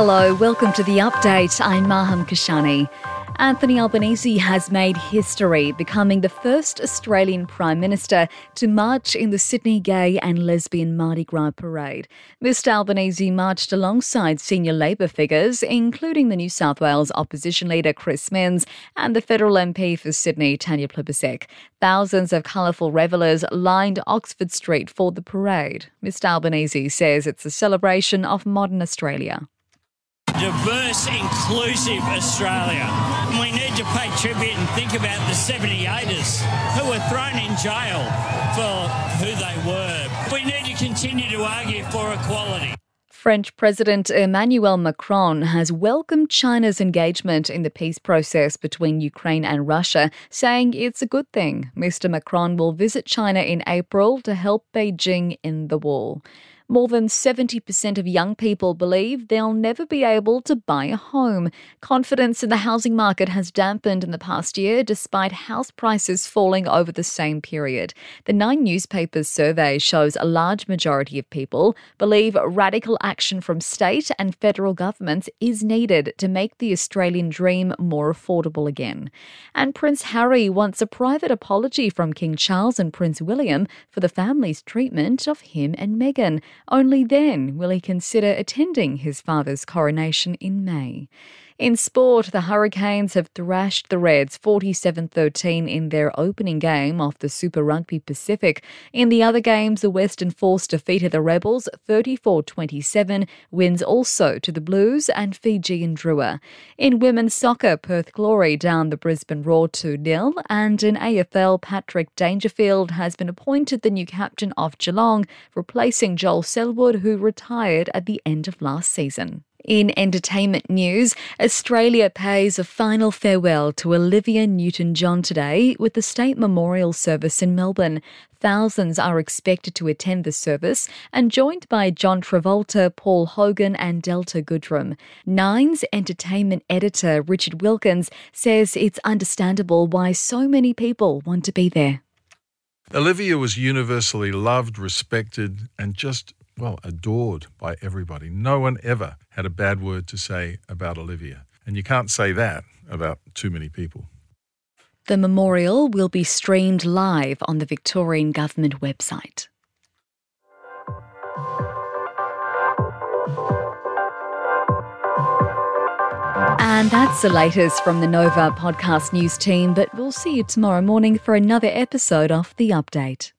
Hello, welcome to the update. I'm Maham Kashani. Anthony Albanese has made history, becoming the first Australian Prime Minister to march in the Sydney Gay and Lesbian Mardi Gras Parade. Mr Albanese marched alongside senior Labor figures, including the New South Wales opposition leader Chris Minns and the federal MP for Sydney, Tanya Plibersek. Thousands of colourful revellers lined Oxford Street for the parade. Mr Albanese says it's a celebration of modern Australia diverse, inclusive Australia. We need to pay tribute and think about the 78ers who were thrown in jail for who they were. We need to continue to argue for equality. French President Emmanuel Macron has welcomed China's engagement in the peace process between Ukraine and Russia, saying it's a good thing. Mr. Macron will visit China in April to help Beijing end the war. More than 70% of young people believe they'll never be able to buy a home. Confidence in the housing market has dampened in the past year despite house prices falling over the same period. The Nine Newspapers survey shows a large majority of people believe radical action from state and federal governments is needed to make the Australian dream more affordable again. And Prince Harry wants a private apology from King Charles and Prince William for the family's treatment of him and Meghan. Only then will he consider attending his father's coronation in May. In sport, the Hurricanes have thrashed the Reds 47 13 in their opening game of the Super Rugby Pacific. In the other games, the Western Force defeated the Rebels 34 27, wins also to the Blues and Fijian Drua. In women's soccer, Perth Glory down the Brisbane Roar 2 0, and in AFL, Patrick Dangerfield has been appointed the new captain of Geelong, replacing Joel Selwood, who retired at the end of last season. In entertainment news, Australia pays a final farewell to Olivia Newton John today with the state memorial service in Melbourne. Thousands are expected to attend the service and joined by John Travolta, Paul Hogan, and Delta Goodrem. Nine's entertainment editor Richard Wilkins says it's understandable why so many people want to be there. Olivia was universally loved, respected, and just well, adored by everybody. No one ever had a bad word to say about Olivia. And you can't say that about too many people. The memorial will be streamed live on the Victorian Government website. And that's the latest from the Nova podcast news team, but we'll see you tomorrow morning for another episode of The Update.